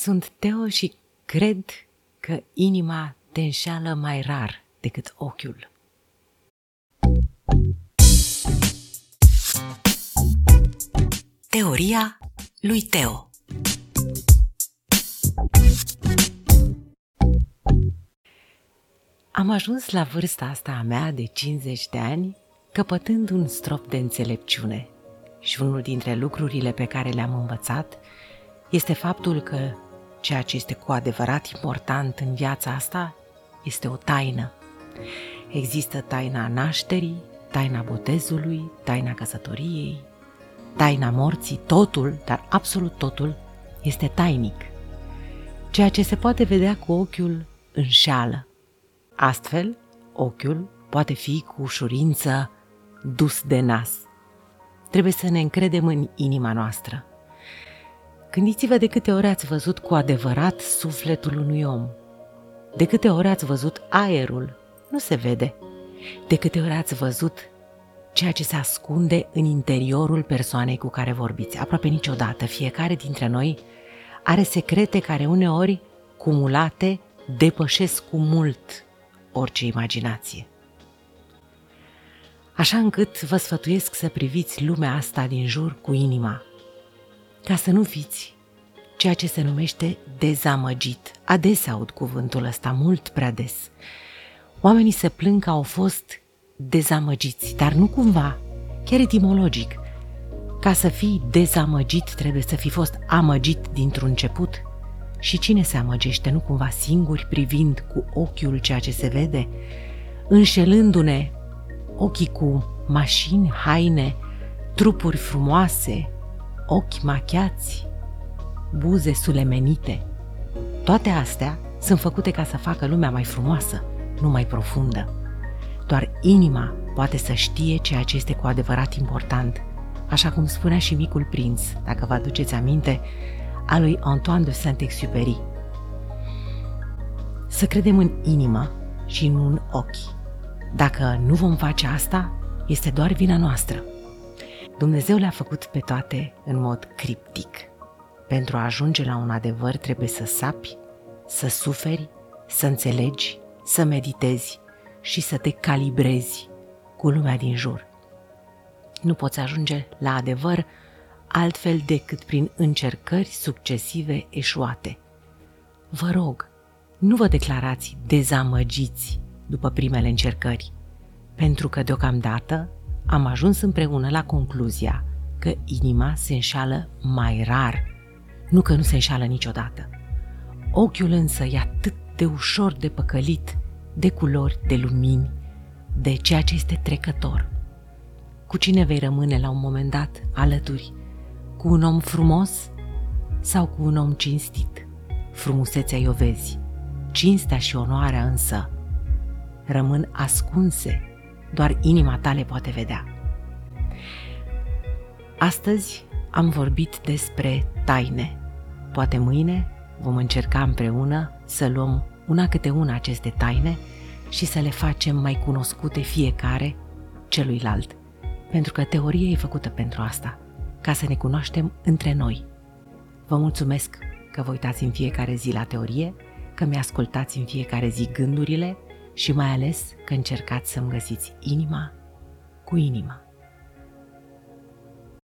Sunt Teo și cred că inima te înșală mai rar decât ochiul. Teoria lui Teo Am ajuns la vârsta asta a mea de 50 de ani căpătând un strop de înțelepciune și unul dintre lucrurile pe care le-am învățat este faptul că Ceea ce este cu adevărat important în viața asta este o taină. Există taina nașterii, taina botezului, taina căsătoriei, taina morții, totul, dar absolut totul, este tainic. Ceea ce se poate vedea cu ochiul înșeală. Astfel, ochiul poate fi cu ușurință dus de nas. Trebuie să ne încredem în inima noastră. Gândiți-vă de câte ori ați văzut cu adevărat sufletul unui om. De câte ori ați văzut aerul, nu se vede. De câte ori ați văzut ceea ce se ascunde în interiorul persoanei cu care vorbiți. Aproape niciodată. Fiecare dintre noi are secrete care uneori, cumulate, depășesc cu mult orice imaginație. Așa încât vă sfătuiesc să priviți lumea asta din jur cu inima, ca să nu fiți ceea ce se numește dezamăgit. Adesea aud cuvântul ăsta, mult prea des. Oamenii se plâng că au fost dezamăgiți, dar nu cumva, chiar etimologic. Ca să fii dezamăgit trebuie să fi fost amăgit dintr-un început. Și cine se amăgește, nu cumva singuri, privind cu ochiul ceea ce se vede, înșelându-ne ochii cu mașini, haine, trupuri frumoase, ochi machiați, buze sulemenite. Toate astea sunt făcute ca să facă lumea mai frumoasă, nu mai profundă. Doar inima poate să știe ceea ce este cu adevărat important, așa cum spunea și micul prinț, dacă vă aduceți aminte, a lui Antoine de Saint-Exupéry. Să credem în inimă și în un ochi. Dacă nu vom face asta, este doar vina noastră. Dumnezeu le-a făcut pe toate în mod criptic. Pentru a ajunge la un adevăr trebuie să sapi, să suferi, să înțelegi, să meditezi și să te calibrezi cu lumea din jur. Nu poți ajunge la adevăr altfel decât prin încercări succesive eșuate. Vă rog, nu vă declarați dezamăgiți după primele încercări, pentru că deocamdată am ajuns împreună la concluzia că inima se înșală mai rar, nu că nu se înșală niciodată. Ochiul însă e atât de ușor de păcălit de culori, de lumini, de ceea ce este trecător. Cu cine vei rămâne la un moment dat alături? Cu un om frumos sau cu un om cinstit? Frumusețea o vezi, cinstea și onoarea însă rămân ascunse doar inima ta le poate vedea. Astăzi am vorbit despre taine. Poate mâine vom încerca împreună să luăm una câte una aceste taine și să le facem mai cunoscute fiecare celuilalt. Pentru că teoria e făcută pentru asta, ca să ne cunoaștem între noi. Vă mulțumesc că vă uitați în fiecare zi la teorie, că mi-ascultați în fiecare zi gândurile și mai ales că încercați să-mi găsiți inima cu inima.